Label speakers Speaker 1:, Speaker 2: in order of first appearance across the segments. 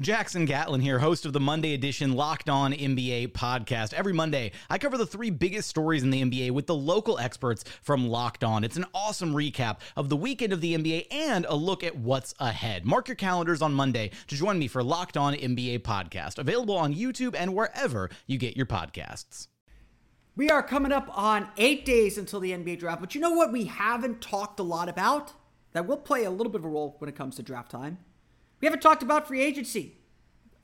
Speaker 1: Jackson Gatlin here, host of the Monday edition Locked On NBA podcast. Every Monday, I cover the three biggest stories in the NBA with the local experts from Locked On. It's an awesome recap of the weekend of the NBA and a look at what's ahead. Mark your calendars on Monday to join me for Locked On NBA podcast, available on YouTube and wherever you get your podcasts.
Speaker 2: We are coming up on eight days until the NBA draft, but you know what we haven't talked a lot about? That will play a little bit of a role when it comes to draft time we haven't talked about free agency.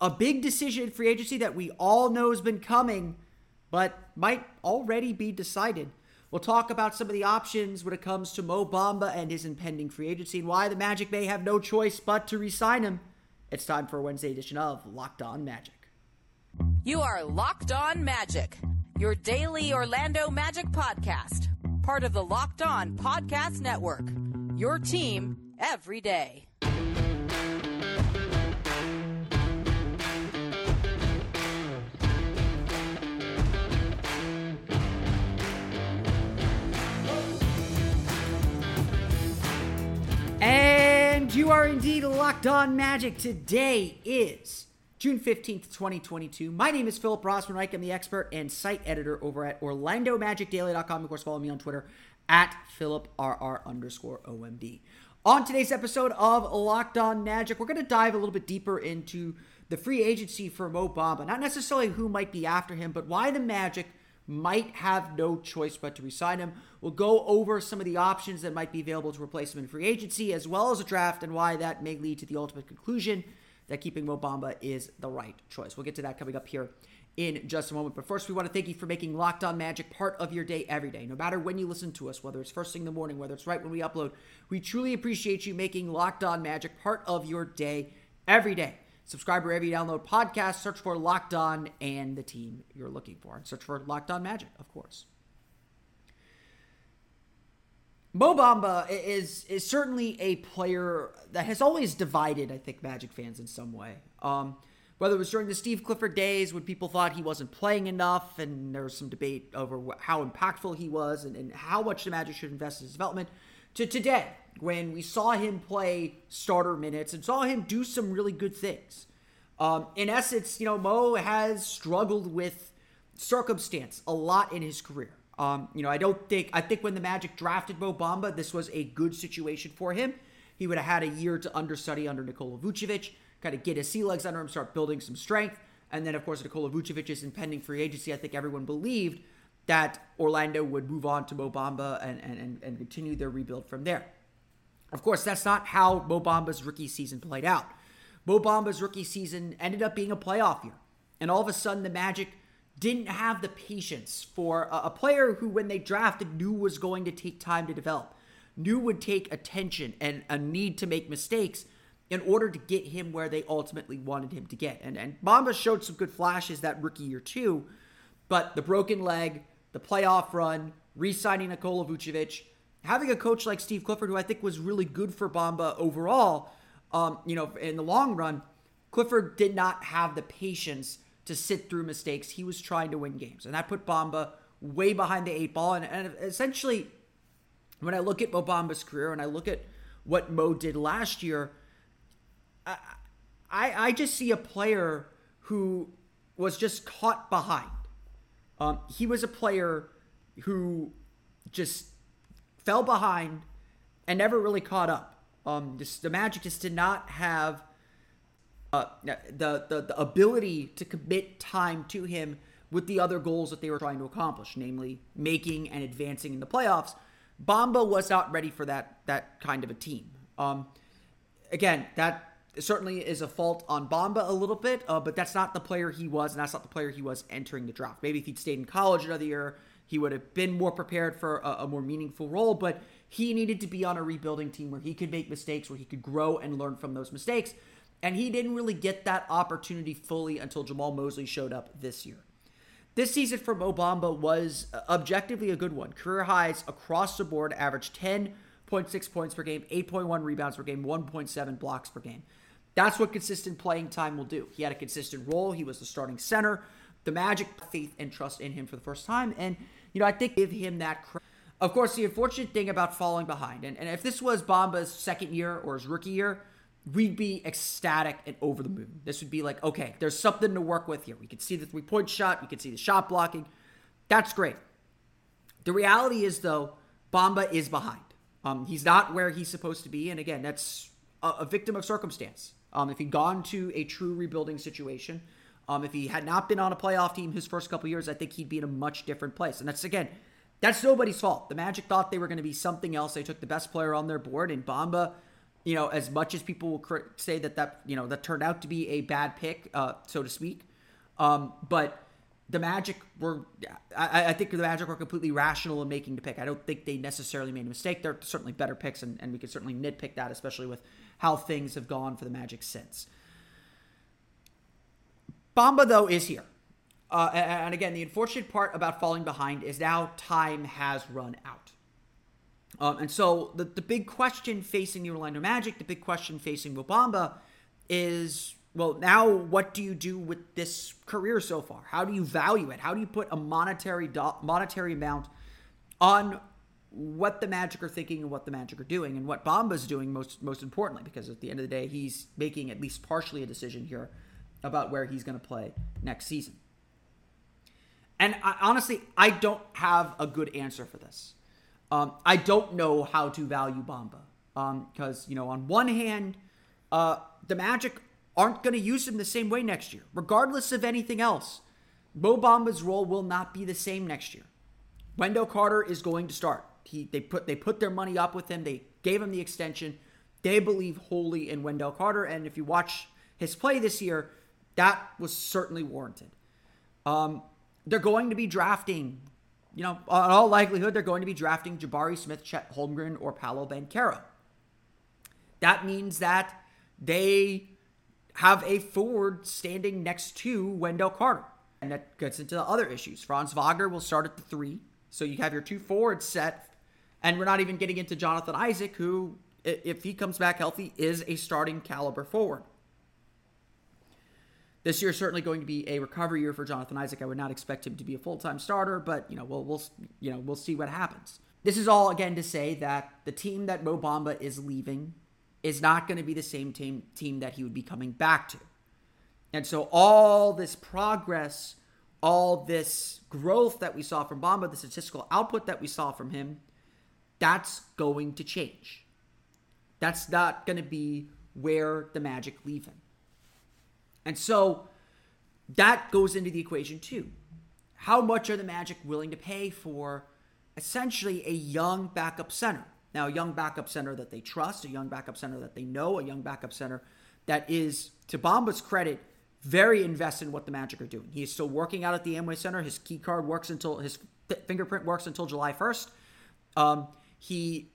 Speaker 2: A big decision free agency that we all know has been coming, but might already be decided. We'll talk about some of the options when it comes to Mo Bamba and his impending free agency and why the Magic may have no choice but to re-sign him. It's time for a Wednesday edition of Locked On Magic.
Speaker 3: You are Locked On Magic, your daily Orlando Magic podcast, part of the Locked On Podcast Network. Your team every day.
Speaker 2: You are indeed locked on magic. Today is June 15th, 2022. My name is Philip Rossman-Reich. I'm the expert and site editor over at OrlandoMagicDaily.com. Of course, follow me on Twitter at PhilipRR underscore OMD. On today's episode of Locked On Magic, we're going to dive a little bit deeper into the free agency for Mo Bamba. Not necessarily who might be after him, but why the Magic – might have no choice but to resign him. We'll go over some of the options that might be available to replace him in free agency, as well as a draft, and why that may lead to the ultimate conclusion that keeping Mo Bamba is the right choice. We'll get to that coming up here in just a moment. But first, we want to thank you for making Locked On Magic part of your day every day. No matter when you listen to us, whether it's first thing in the morning, whether it's right when we upload, we truly appreciate you making Locked On Magic part of your day every day. Subscribe wherever you download podcasts. Search for Locked On and the team you're looking for. And search for Locked On Magic, of course. Mo Bamba is is certainly a player that has always divided, I think, Magic fans in some way. Um, whether it was during the Steve Clifford days when people thought he wasn't playing enough, and there was some debate over how impactful he was and, and how much the Magic should invest in his development, to today, when we saw him play starter minutes and saw him do some really good things. Um, in essence, you know, Mo has struggled with circumstance a lot in his career. Um, you know, I don't think, I think when the Magic drafted Mo Bamba, this was a good situation for him. He would have had a year to understudy under Nikola Vucevic, kind of get his sea legs under him, start building some strength. And then, of course, Nikola Vucevic's impending free agency, I think everyone believed that Orlando would move on to Mo Bamba and, and, and continue their rebuild from there. Of course, that's not how Mo Bamba's rookie season played out. Mo Bamba's rookie season ended up being a playoff year. And all of a sudden, the Magic didn't have the patience for a, a player who, when they drafted, knew was going to take time to develop, knew would take attention and a need to make mistakes in order to get him where they ultimately wanted him to get. And, and Bamba showed some good flashes that rookie year, too. But the broken leg, the playoff run, re signing Nikola Vucevic, having a coach like Steve Clifford, who I think was really good for Bamba overall, um, you know, in the long run, Clifford did not have the patience to sit through mistakes. He was trying to win games. And that put Bamba way behind the eight ball. And, and essentially, when I look at Mo Bamba's career and I look at what Mo did last year, I, I, I just see a player who was just caught behind Um, he was a player who just fell behind and never really caught up. Um, the Magic just did not have uh, the, the the ability to commit time to him with the other goals that they were trying to accomplish, namely making and advancing in the playoffs. Bamba was not ready for that that kind of a team. Um, again, that certainly is a fault on Bamba a little bit, uh, but that's not the player he was, and that's not the player he was entering the draft. Maybe if he'd stayed in college another year, he would have been more prepared for a, a more meaningful role. But he needed to be on a rebuilding team where he could make mistakes, where he could grow and learn from those mistakes. And he didn't really get that opportunity fully until Jamahl Mosley showed up this year. This season for Mo Bamba was uh, objectively a good one. Career highs across the board, averaged 10.6 points per game, 8.1 rebounds per game, 1.7 blocks per game. That's what consistent playing time will do. He had a consistent role. He was the starting center. The Magic faith and trust in him for the first time. And, you know, I think give him that credit. Of course, the unfortunate thing about falling behind, and, and if this was Bamba's second year or his rookie year, we'd be ecstatic and over the moon. This would be like, okay, there's something to work with here. We could see the three point shot, we could see the shot blocking. That's great. The reality is, though, Bamba is behind. Um, he's not where he's supposed to be. And again, that's a, a victim of circumstance. Um, if he'd gone to a true rebuilding situation, um, if he had not been on a playoff team his first couple years, I think he'd be in a much different place. And that's, again, that's nobody's fault. The Magic thought they were going to be something else. They took the best player on their board, and Bamba you know, as much as people will say that that you know that turned out to be a bad pick, uh, so to speak, um, but the Magic were, I, I, think the Magic were completely rational in making the pick. I don't think they necessarily made a mistake. They're certainly better picks, and, and we could certainly nitpick that, especially with how things have gone for the Magic since. Bamba though is here. Uh, and again, the unfortunate part about falling behind is now time has run out. Um, and so the, the big question facing the Orlando Magic, the big question facing Mo Bamba is well, now what do you do with this career so far? How do you value it? How do you put a monetary do- monetary amount on what the Magic are thinking and what the Magic are doing and what Bamba's doing most most importantly because at the end of the day he's making at least partially a decision here about where he's going to play next season. And I, honestly, I don't have a good answer for this. Um, I don't know how to value Bamba because um, you know on one hand, uh, the Magic aren't going to use him the same way next year, regardless of anything else. Mo Bamba's role will not be the same next year. Wendell Carter is going to start. He they put they put their money up with him. They gave him the extension. They believe wholly in Wendell Carter, and if you watch his play this year, that was certainly warranted. Um, they're going to be drafting you know, in all likelihood, they're going to be drafting Jabari Smith, Chet Holmgren, or Paolo Banchero. That means that they have a forward standing next to Wendell Carter. And that gets into the other issues. Franz Wagner will start at the three. So you have your two forwards set. And we're not even getting into Jonathan Isaac, who, if he comes back healthy, is a starting caliber forward. This year is certainly going to be a recovery year for Jonathan Isaac. I would not expect him to be a full-time starter, but you know, we'll we'll you know, we'll see what happens. This is all again to say that the team that Mo Bamba is leaving is not going to be the same team team that he would be coming back to. And so all this progress, all this growth that we saw from Bamba, the statistical output that we saw from him, that's going to change. That's not going to be where the Magic leave him. And so that goes into the equation too. How much are the Magic willing to pay for essentially a young backup center? Now, a young backup center that they trust, a young backup center that they know, a young backup center that is, to Bamba's credit, very invested in what the Magic are doing. He is still working out at the Amway Center. His key card works until his fingerprint works until July 1st. Um, he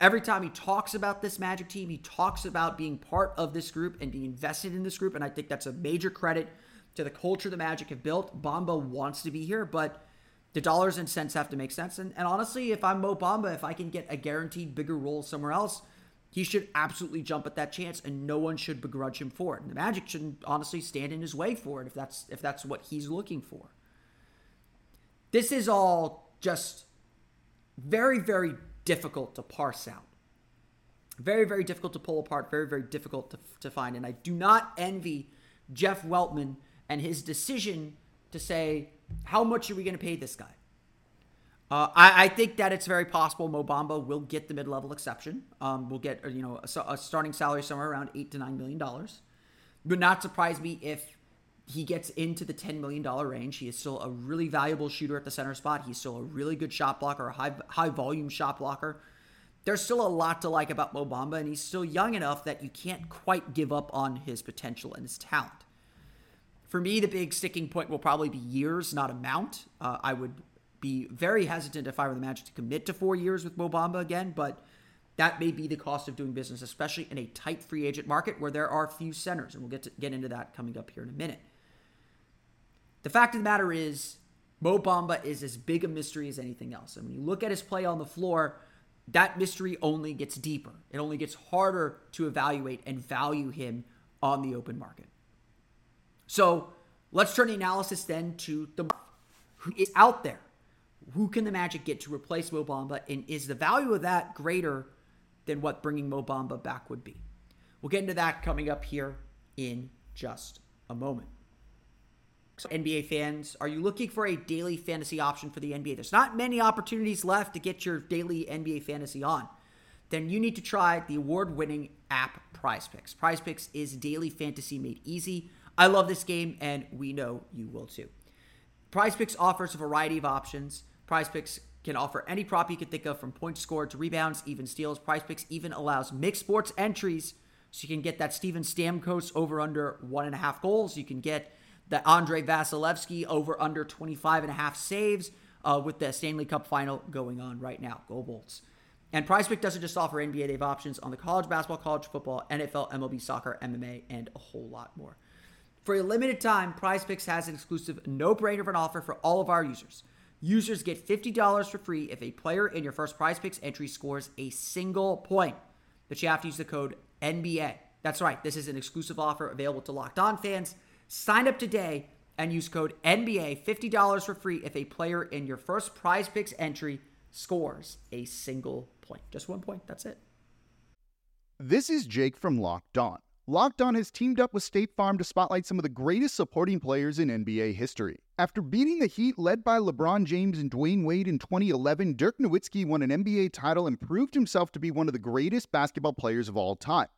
Speaker 2: Every time he talks about this Magic team, he talks about being part of this group and being invested in this group. And I think that's a major credit to the culture the Magic have built. Bamba wants to be here, but the dollars and cents have to make sense. And, and honestly, if I'm Mo Bamba, if I can get a guaranteed bigger role somewhere else, he should absolutely jump at that chance, and no one should begrudge him for it. And the Magic shouldn't honestly stand in his way for it if that's if that's what he's looking for. This is all just very, very difficult to parse out. Very, very difficult to pull apart, very, very difficult to, to find. And I do not envy Jeff Weltman and his decision to say, how much are we going to pay this guy? Uh, I, I, think that it's very possible Mo Bamba will get the mid-level exception. Um, we'll get you know a, a, starting salary somewhere around eight to nine million dollars. Would not surprise me if he gets into the ten million dollar range. He is still a really valuable shooter at the center spot. He's still a really good shot blocker, a high high volume shot blocker. There's still a lot to like about Mo Bamba, and he's still young enough that you can't quite give up on his potential and his talent. For me, the big sticking point will probably be years, not amount. Uh, I would be very hesitant if I were the Magic to commit to four years with Mo Bamba again, but that may be the cost of doing business, especially in a tight free agent market where there are few centers, and we'll get to get into that coming up here in a minute. The fact of the matter is, Mo Bamba is as big a mystery as anything else, and when you look at his play on the floor, that mystery only gets deeper. It only gets harder to evaluate and value him on the open market. So let's turn the analysis then to the who is out there who can the Magic get to replace Mo Bamba, and is the value of that greater than what bringing Mo Bamba back would be? We'll get into that coming up here in just a moment. So NBA fans, are you looking for a daily fantasy option for the NBA? There's not many opportunities left to get your daily NBA fantasy on. Then you need to try the award winning app PrizePicks. Prize Picks is daily fantasy made easy. I love this game, and we know you will too. PrizePicks offers a variety of options PrizePicks can offer any prop you can think of from points scored to rebounds, even steals. PrizePicks even allows mixed sports entries, so you can get that Steven Stamkos over under one and a half goals. You can get the Andrei Vasilevskiy over under 25 and a half saves uh, with the Stanley Cup final going on right now. Go Bolts. And PrizePick doesn't just offer NBA, they have options on the college basketball, college football, NFL, MLB, soccer, MMA, and a whole lot more. For a limited time, PrizePicks has an exclusive no-brainer of an offer for all of our users. Users get $50 for free if a player in your first PrizePicks entry scores a single point. But you have to use the code NBA. That's right, this is an exclusive offer available to locked on fans. Sign up today and use code NBA $50 for free if a player in your first PrizePicks entry scores a single point. Just one point, that's it.
Speaker 4: This is Jake from Locked On. Locked On has teamed up with State Farm to spotlight some of the greatest supporting players in NBA history. After beating the Heat led by LeBron James and Dwyane Wade in 2011, Dirk Nowitzki won an NBA title and proved himself to be one of the greatest basketball players of all time.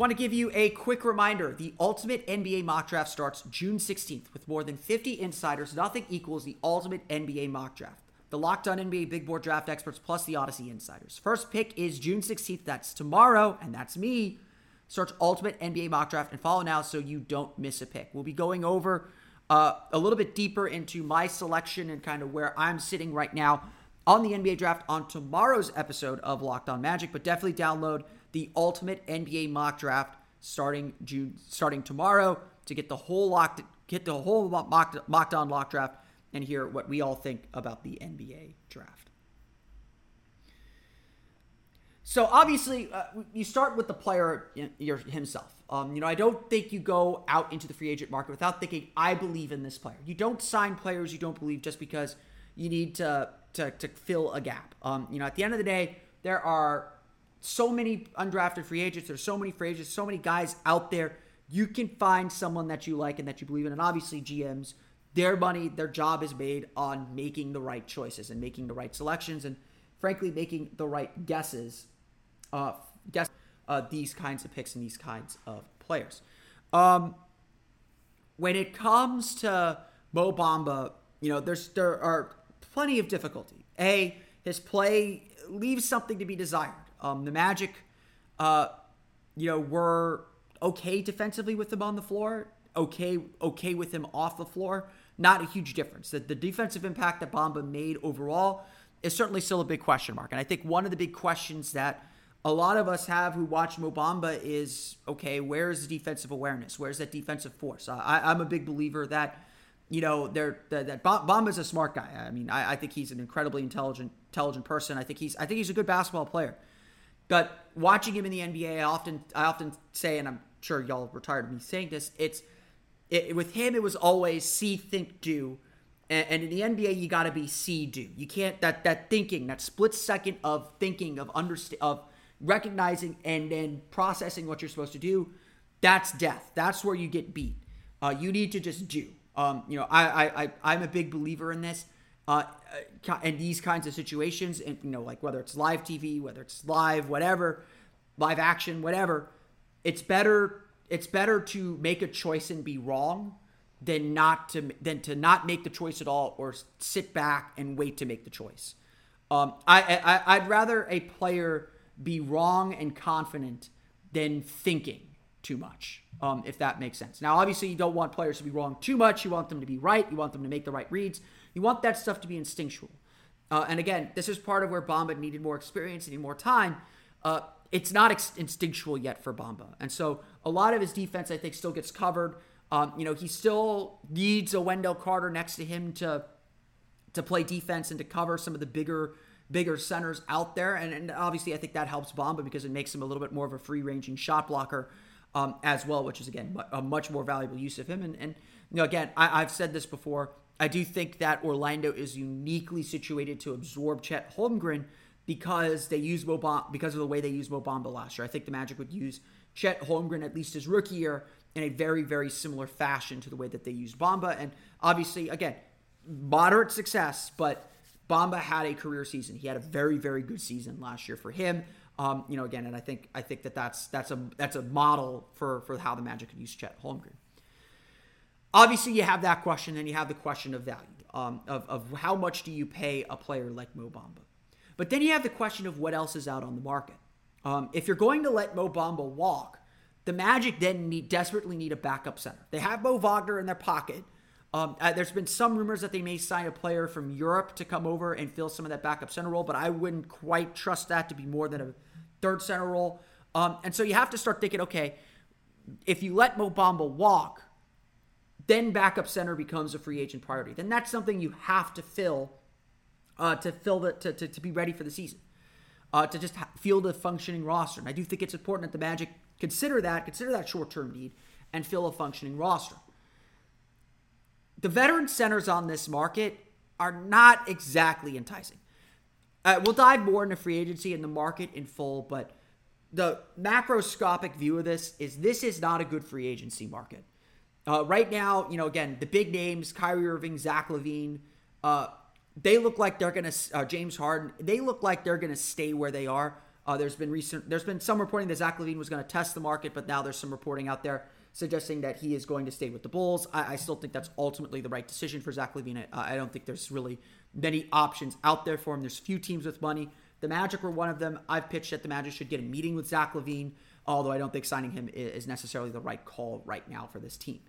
Speaker 2: Want to give you a quick reminder the Ultimate NBA Mock Draft starts June 16th with more than 50 insiders. Nothing equals the Ultimate NBA Mock Draft. The Locked On NBA Big Board Draft experts plus the Odyssey insiders. First pick is June 16th. That's tomorrow, and that's me. Search Ultimate NBA Mock Draft and follow now so you don't miss a pick. We'll be going over uh, a little bit deeper into my selection and kind of where I'm sitting right now on the NBA draft on tomorrow's episode of Locked On Magic, but definitely download the ultimate NBA mock draft starting June starting tomorrow to get the whole locked get the whole mock mocked on lock draft and hear what we all think about the NBA draft. So obviously, uh, you start with the player himself. Um, you know, I don't think you go out into the free agent market without thinking, I believe in this player. You don't sign players you don't believe just because you need to to, to fill a gap. Um, you know, at the end of the day, there are so many undrafted free agents. There's so many free agents, so many guys out there. You can find someone that you like and that you believe in. And obviously, GMs, their money, their job is made on making the right choices and making the right selections and, frankly, making the right guesses. Uh, guess uh, these kinds of picks and these kinds of players. Um, when it comes to Mo Bamba, you know, there's there are plenty of difficulty. A, his play leaves something to be desired. Um, the Magic, uh, you know, were okay defensively with him on the floor, okay, okay with him off the floor. Not a huge difference. The, the defensive impact that Bamba made overall is certainly still a big question mark. And I think one of the big questions that a lot of us have who watch Mo Bamba is okay, where's the defensive awareness? Where's that defensive force? I, I'm a big believer that you know, they're, that, that Bamba's a smart guy. I mean, I, I, think he's an incredibly intelligent, intelligent person. I think he's, I think he's a good basketball player. But watching him in the NBA, I often, I often say, and I'm sure y'all are tired of me saying this, it's, it, with him, it was always see, think, do. And, and in the NBA, you got to be see, do. You can't that that thinking, that split second of thinking, of understand, of recognizing and then processing what you're supposed to do. That's death. That's where you get beat. Uh, you need to just do. Um, you know, I, I, I, am a big believer in this. Uh, in these kinds of situations, and you know, like whether it's live TV, whether it's live, whatever, live action, whatever, it's better. It's better to make a choice and be wrong than not to than to not make the choice at all or sit back and wait to make the choice. Um, I, I I'd rather a player be wrong and confident than thinking too much, um, if that makes sense. Now, obviously, you don't want players to be wrong too much. You want them to be right. You want them to make the right reads. You want that stuff to be instinctual. Uh, and again, this is part of where Bamba needed more experience, needed more time. Uh, it's not ex- instinctual yet for Bamba. And so a lot of his defense, I think, still gets covered. Um, you know, he still needs a Wendell Carter next to him to to play defense and to cover some of the bigger bigger centers out there. And, and obviously, I think that helps Bamba because it makes him a little bit more of a free ranging shot blocker um, as well, which is again a much more valuable use of him. And, and you know, again, I, I've said this before. I do think that Orlando is uniquely situated to absorb Chet Holmgren because they use Mo Bamba, because of the way they use Mo Bamba last year. I think the Magic would use Chet Holmgren at least his rookie year in a very very similar fashion to the way that they used Bamba. And obviously, again, moderate success, but Bamba had a career season. He had a very very good season last year for him. Um, you know, again, and I think I think that that's that's a that's a model for for how the Magic could use Chet Holmgren. Obviously, you have that question, and you have the question of value um, of of how much do you pay a player like Mo Bamba, but then you have the question of what else is out on the market. Um, if you're going to let Mo Bamba walk, the Magic then need desperately need a backup center. They have Mo Wagner in their pocket. Um, uh, there's been some rumors that they may sign a player from Europe to come over and fill some of that backup center role, but I wouldn't quite trust that to be more than a third center role. Um, and so you have to start thinking, okay, if you let Mo Bamba walk, then backup center becomes a free agent priority. Then that's something you have to fill uh, to fill the to, to, to, be ready for the season. Uh, to just field a functioning roster. And I do think it's important that the Magic consider that, consider that short-term need, and fill a functioning roster. The veteran centers on this market are not exactly enticing. Uh, we'll dive more into free agency and the market in full, but the macroscopic view of this is this is not a good free agency market. Uh, right now, you know, again, the big names, Kyrie Irving, Zach LaVine, uh, they look like they're going to, uh, James Harden, they look like they're going to stay where they are. Uh, there's been recent, there's been some reporting that Zach LaVine was going to test the market, but now there's some reporting out there suggesting that he is going to stay with the Bulls. I, I still think that's ultimately the right decision for Zach LaVine. I, I don't think there's really many options out there for him. There's few teams with money. The Magic were one of them. I've pitched that the Magic should get a meeting with Zach LaVine, although I don't think signing him is necessarily the right call right now for this team.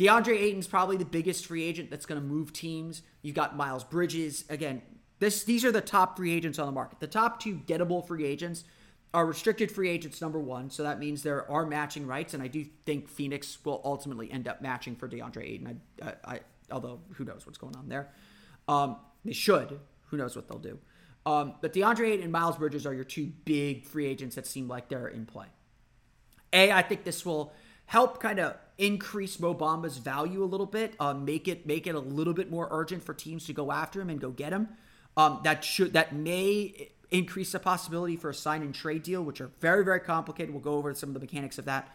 Speaker 2: DeAndre Ayton's probably the biggest free agent that's going to move teams. You've got Miles Bridges. Again, this these are the top free agents on the market. The top two gettable free agents are restricted free agents number one, so that means there are matching rights, and I do think Phoenix will ultimately end up matching for DeAndre Ayton. I, I, I although who knows what's going on there. Um, they should. Who knows what they'll do. Um, but DeAndre Ayton and Miles Bridges are your two big free agents that seem like they're in play. A, I think this will help kind of increase Mo Bamba's value a little bit, uh, make it make it a little bit more urgent for teams to go after him and go get him. Um, that should that may increase the possibility for a sign and trade deal, which are very very complicated. We'll go over some of the mechanics of that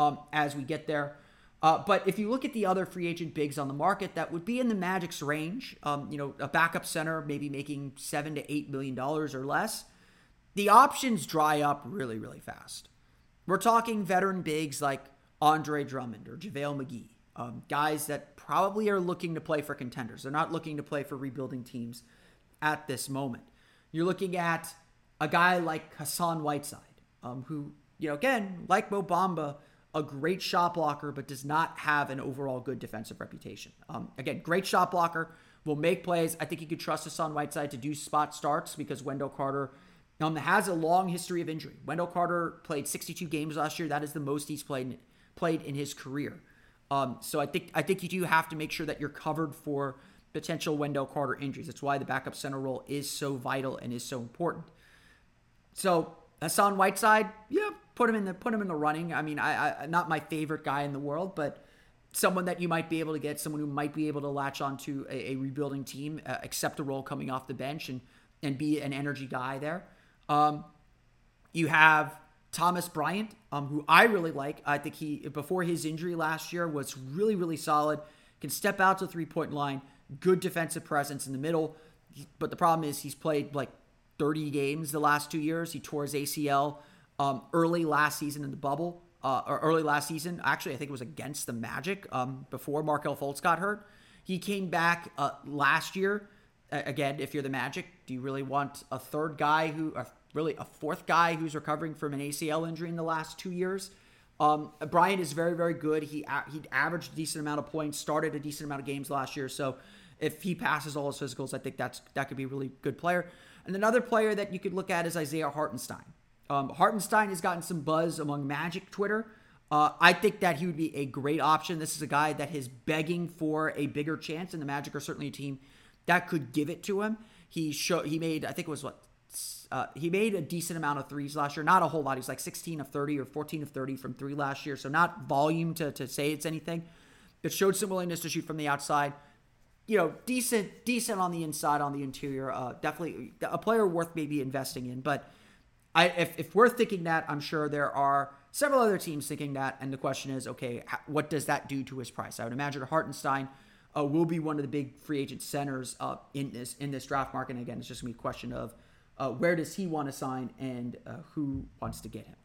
Speaker 2: um, as we get there. Uh, but if you look at the other free agent bigs on the market, that would be in the Magic's range. Um, you know, a backup center maybe making seven to eight million dollars or less. The options dry up really, really fast. We're talking veteran bigs like Andre Drummond or JaVale McGee. Um, guys that probably are looking to play for contenders. They're not looking to play for rebuilding teams at this moment. You're looking at a guy like Hassan Whiteside, um, who, you know, again, like Mo Bamba, a great shot blocker, but does not have an overall good defensive reputation. Um, again, great shot blocker, will make plays. I think you could trust Hassan Whiteside to do spot starts because Wendell Carter um, has a long history of injury. Wendell Carter played 62 games last year. That is the most he's played played in his career. Um, so I think I think you do have to make sure that you're covered for potential Wendell Carter injuries. That's why the backup center role is so vital and is so important. So Hassan Whiteside, yeah, put him in the put him in the running. I mean, I, I not my favorite guy in the world, but someone that you might be able to get, someone who might be able to latch onto a, a rebuilding team, uh, accept a role coming off the bench, and and be an energy guy there. Um, you have Thomas Bryant, um, who I really like. I think he before his injury last year was really really solid. Can step out to three point line, good defensive presence in the middle. But the problem is he's played like 30 games the last two years. He tore his ACL um, early last season in the bubble, uh, or early last season. Actually, I think it was against the Magic um, before Markelle Fultz got hurt. He came back uh, last year. Again, if you're the Magic, do you really want a third guy who, uh, really a fourth guy who's recovering from an ACL injury in the last two years? Um, Bryant is very, very good. He he averaged a decent amount of points, started a decent amount of games last year. So if he passes all his physicals, I think that's that could be a really good player. And another player that you could look at is Isaiah Hartenstein. Um, Hartenstein has gotten some buzz among Magic Twitter. Uh, I think that he would be a great option. This is a guy that is begging for a bigger chance, and the Magic are certainly a team that could give it to him. He show he made I think it was what uh, he made a decent amount of threes last year. Not a whole lot. He's like 16 of 30 or 14 of 30 from three last year. So not volume to, to say it's anything, but showed some willingness to shoot from the outside you know, decent, decent on the inside, on the interior. Uh, definitely a player worth maybe investing in. But I, if, if we're thinking that, I'm sure there are several other teams thinking that. And the question is, okay, what does that do to his price? I would imagine Hartenstein uh, will be one of the big free agent centers uh, in this in this draft market. And again, it's just gonna be a question of uh, where does he want to sign and uh, who wants to get him.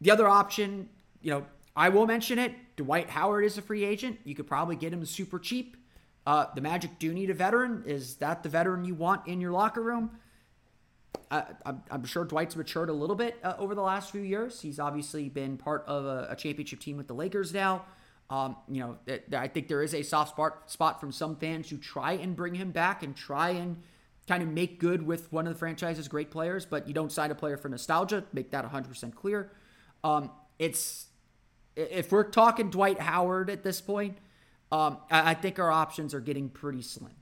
Speaker 2: The other option, you know, I will mention it. Dwight Howard is a free agent. You could probably get him super cheap. Uh, the Magic do need a veteran. Is that the veteran you want in your locker room? Uh, I'm, I'm, sure Dwight's matured a little bit uh, over the last few years. He's obviously been part of a, a championship team with the Lakers now. Um, you know, th- I think there is a soft spot spot from some fans who try and bring him back and try and kind of make good with one of the franchise's great players, but you don't sign a player for nostalgia. Make that 100% clear. Um, it's if we're talking Dwight Howard at this point, um, I, I, think our options are getting pretty slim.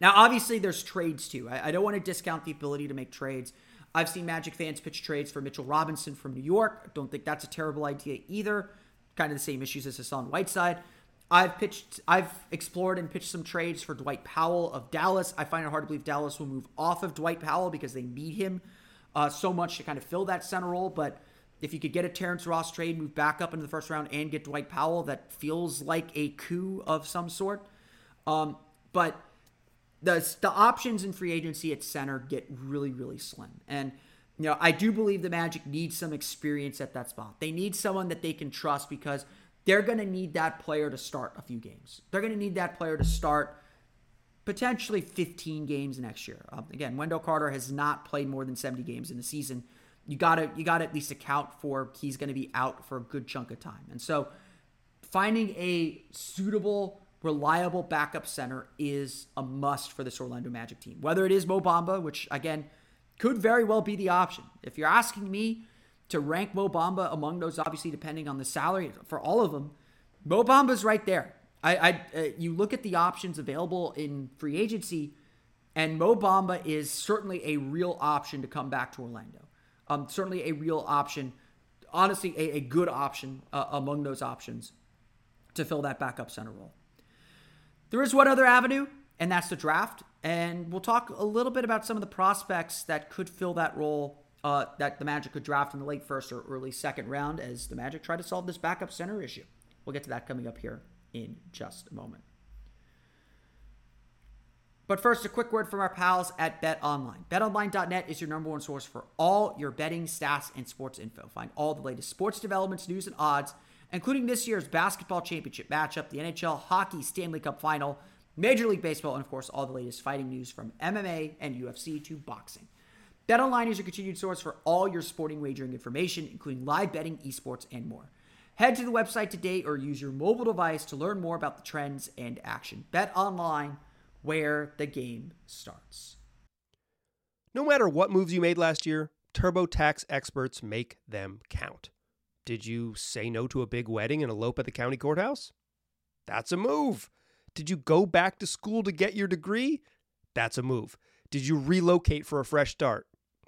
Speaker 2: Now, obviously, there's trades too. I, I don't want to discount the ability to make trades. I've seen Magic fans pitch trades for Mitchell Robinson from New York. I don't think that's a terrible idea either. Kind of the same issues as Hassan Whiteside. I've pitched, I've explored and pitched some trades for Dwight Powell of Dallas. I find it hard to believe Dallas will move off of Dwight Powell because they need him uh, so much to kind of fill that center role. But if you could get a Terrence Ross trade, move back up into the first round, and get Dwight Powell, that feels like a coup of some sort. Um, but the the options in free agency at center get really really slim, and you know I do believe the Magic needs some experience at that spot. They need someone that they can trust because they're going to need that player to start a few games. They're going to need that player to start potentially 15 games next year. Um, again, Wendell Carter has not played more than 70 games in the season you gotta you gotta at least account for he's going to be out for a good chunk of time. And so finding a suitable, reliable backup center is a must for this Orlando Magic team. Whether it is Mo Bamba, which again could very well be the option. If you're asking me to rank Mo Bamba among those, obviously depending on the salary for all of them, Mo Bamba's right there. I, I uh, you look at the options available in free agency, and Mo Bamba is certainly a real option to come back to Orlando. Um, certainly a real option, honestly, a, a good option uh, among those options to fill that backup center role. There is one other avenue, and that's the draft. And we'll talk a little bit about some of the prospects that could fill that role uh, that the Magic could draft in the late first or early second round as the Magic try to solve this backup center issue. We'll get to that coming up here in just a moment. But first, a quick word from our pals at BetOnline. BetOnline.net is your number one source for all your betting, stats, and sports info. Find all the latest sports developments, news, and odds, including this year's basketball championship matchup, the NHL Hockey Stanley Cup Final, Major League Baseball, and of course, all the latest fighting news from MMA and UFC to boxing. BetOnline is your continued source for all your sporting wagering information, including live betting, esports, and more. Head to the website today or use your mobile device to learn more about the trends and action. BetOnline where the game starts.
Speaker 5: No matter what moves you made last year, TurboTax experts make them count. Did you say no to a big wedding and elope at the county courthouse? That's a move. Did you go back to school to get your degree? That's a move. Did you relocate for a fresh start?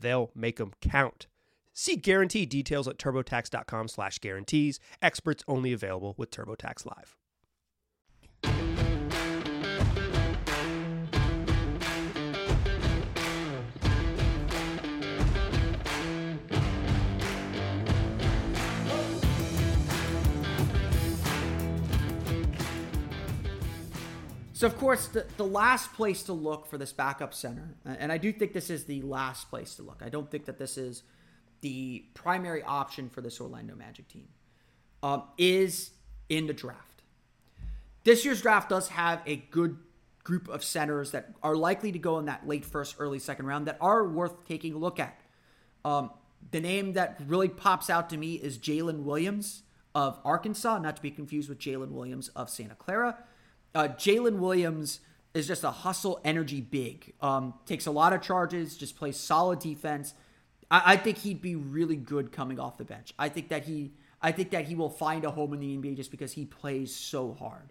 Speaker 5: They'll make them count. See guarantee details at turbotax.com slash guarantees. Experts only available with TurboTax Live.
Speaker 2: So, of course, the, the last place to look for this backup center, and I do think this is the last place to look. I don't think that this is the primary option for this Orlando Magic team, um, is in the draft. This year's draft does have a good group of centers that are likely to go in that late first, early second round that are worth taking a look at. Um, the name that really pops out to me is Jaylin Williams of Arkansas, not to be confused with Jalen Williams of Santa Clara. Uh, Jaylin Williams is just a hustle energy big. Um, takes a lot of charges, just plays solid defense. I, I, think he'd be really good coming off the bench. I think that he I think that he will find a home in the NBA just because he plays so hard.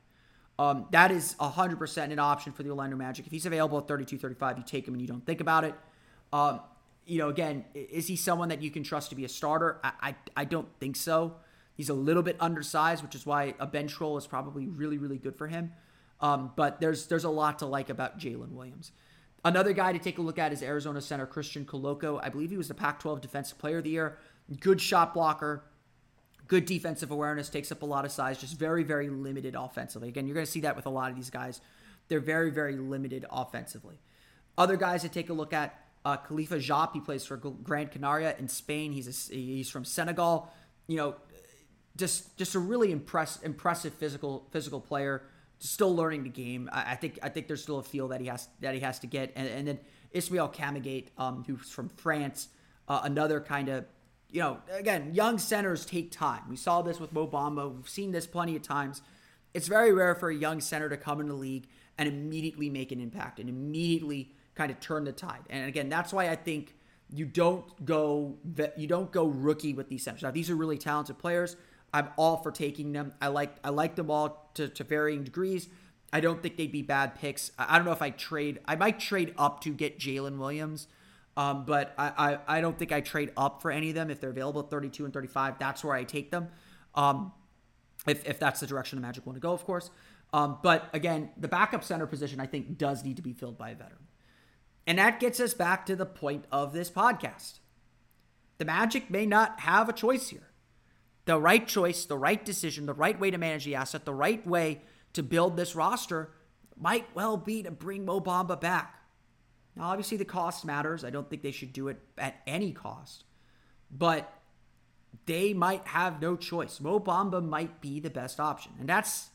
Speaker 2: Um, that is 100% an option for the Orlando Magic. If he's available at 32 35, you take him and you don't think about it. Um, you know, again, is he someone that you can trust to be a starter? I, I, I don't think so. He's a little bit undersized, which is why a bench role is probably really, really good for him. Um, but there's there's a lot to like about Jaylin Williams. Another guy to take a look at is Arizona center Christian Koloko. I believe he was the Pac-12 Defensive Player of the Year. Good shot blocker, good defensive awareness, takes up a lot of size, just very very limited offensively. Again, you're going to see that with a lot of these guys. They're very very limited offensively. Other guys to take a look at uh, Khalifa Diop. He plays for Gran Canaria in Spain. He's a, he's from Senegal. You know, just just a really impress, impressive physical physical player still learning the game. I, I, think I think there's still a feel that he has that he has to get. And, and then Ismail Kamagate, um, who's from France, uh, another kind of you know again young centers take time. We saw this with Mo Bamba. We've seen this plenty of times. It's very rare for a young center to come in the league and immediately make an impact and immediately kind of turn the tide. And again, that's why I think you don't go you don't go rookie with these centers. Now these are really talented players. I'm all for taking them. I like I like them all to, to varying degrees. I don't think they'd be bad picks. I don't know if I trade. I might trade up to get Jalen Williams, um, but I, I, I don't think I trade up for any of them if they're available at 32 and 35. That's where I take them. Um, if if that's the direction the Magic want to go, of course. Um, but again, the backup center position I think does need to be filled by a veteran, and that gets us back to the point of this podcast. The Magic may not have a choice here the right choice, the right decision, the right way to manage the asset, the right way to build this roster might well be to bring Mo Bamba back. Now, obviously, the cost matters. I don't think they should do it at any cost, but they might have no choice. Mo Bamba might be the best option, and that's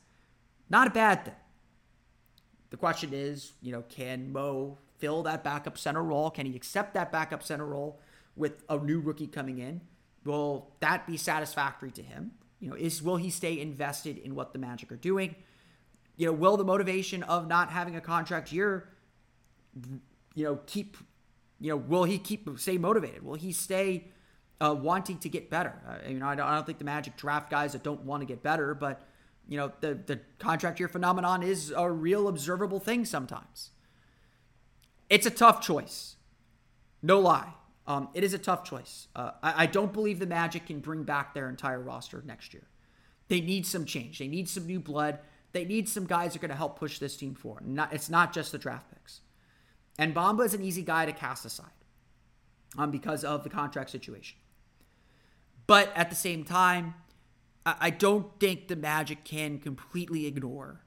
Speaker 2: not a bad thing. The question is, you know, can Mo fill that backup center role? Can he accept that backup center role with a new rookie coming in? Will that be satisfactory to him? You know, is will he stay invested in what the Magic are doing? You know, will the motivation of not having a contract year, you know, keep, you know, will he keep stay motivated? Will he stay uh, wanting to get better? Uh, you know, I don't, I don't think the Magic draft guys that don't want to get better, but you know, the the contract year phenomenon is a real observable thing sometimes. It's a tough choice. No lie. Um, it is a tough choice. Uh, I, I don't believe the Magic can bring back their entire roster next year. They need some change. They need some new blood. They need some guys who are going to help push this team forward. Not, it's not just the draft picks. And Bamba is an easy guy to cast aside um, because of the contract situation. But at the same time, I, I don't think the Magic can completely ignore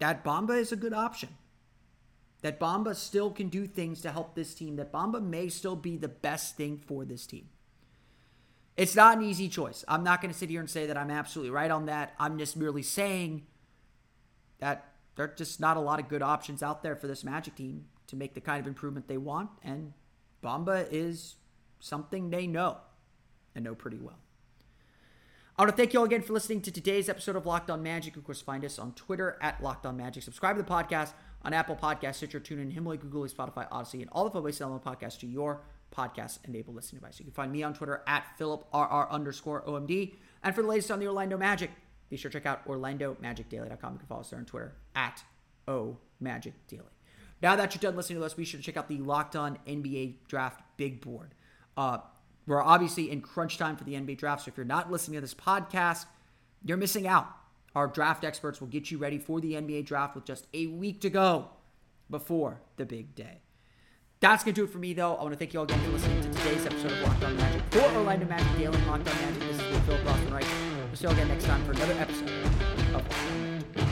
Speaker 2: that Bamba is a good option. That Bamba still can do things to help this team. That Bamba may still be the best thing for this team. It's not an easy choice. I'm not going to sit here and say that I'm absolutely right on that. I'm just merely saying that there are just not a lot of good options out there for this Magic team to make the kind of improvement they want. And Bamba is something they know and know pretty well. I want to thank you all again for listening to today's episode of Locked On Magic. Of course, find us on Twitter at Locked On Magic. Subscribe to the podcast on Apple Podcasts, Stitcher, TuneIn, Himalaya, Google, Spotify, Odyssey, and all the places to download podcasts to your podcast-enabled listening device. You can find me on Twitter at PhilipRR underscore OMD. And for the latest on the Orlando Magic, be sure to check out OrlandoMagicDaily.com. You can follow us there on Twitter at OMagicDaily. Now that you're done listening to us, be sure to check out the Locked On NBA Draft Big Board. Uh, we're obviously in crunch time for the NBA draft, so if you're not listening to this podcast, you're missing out. Our draft experts will get you ready for the NBA draft with just a week to go before the big day. That's going to do it for me, though. I want to thank you all again for listening to today's episode of Locked On Magic for Orlando Magic Daily and Locked On Magic. This is Philip Rossman-Reich. We'll see you all again next time for another episode of Locked On Magic.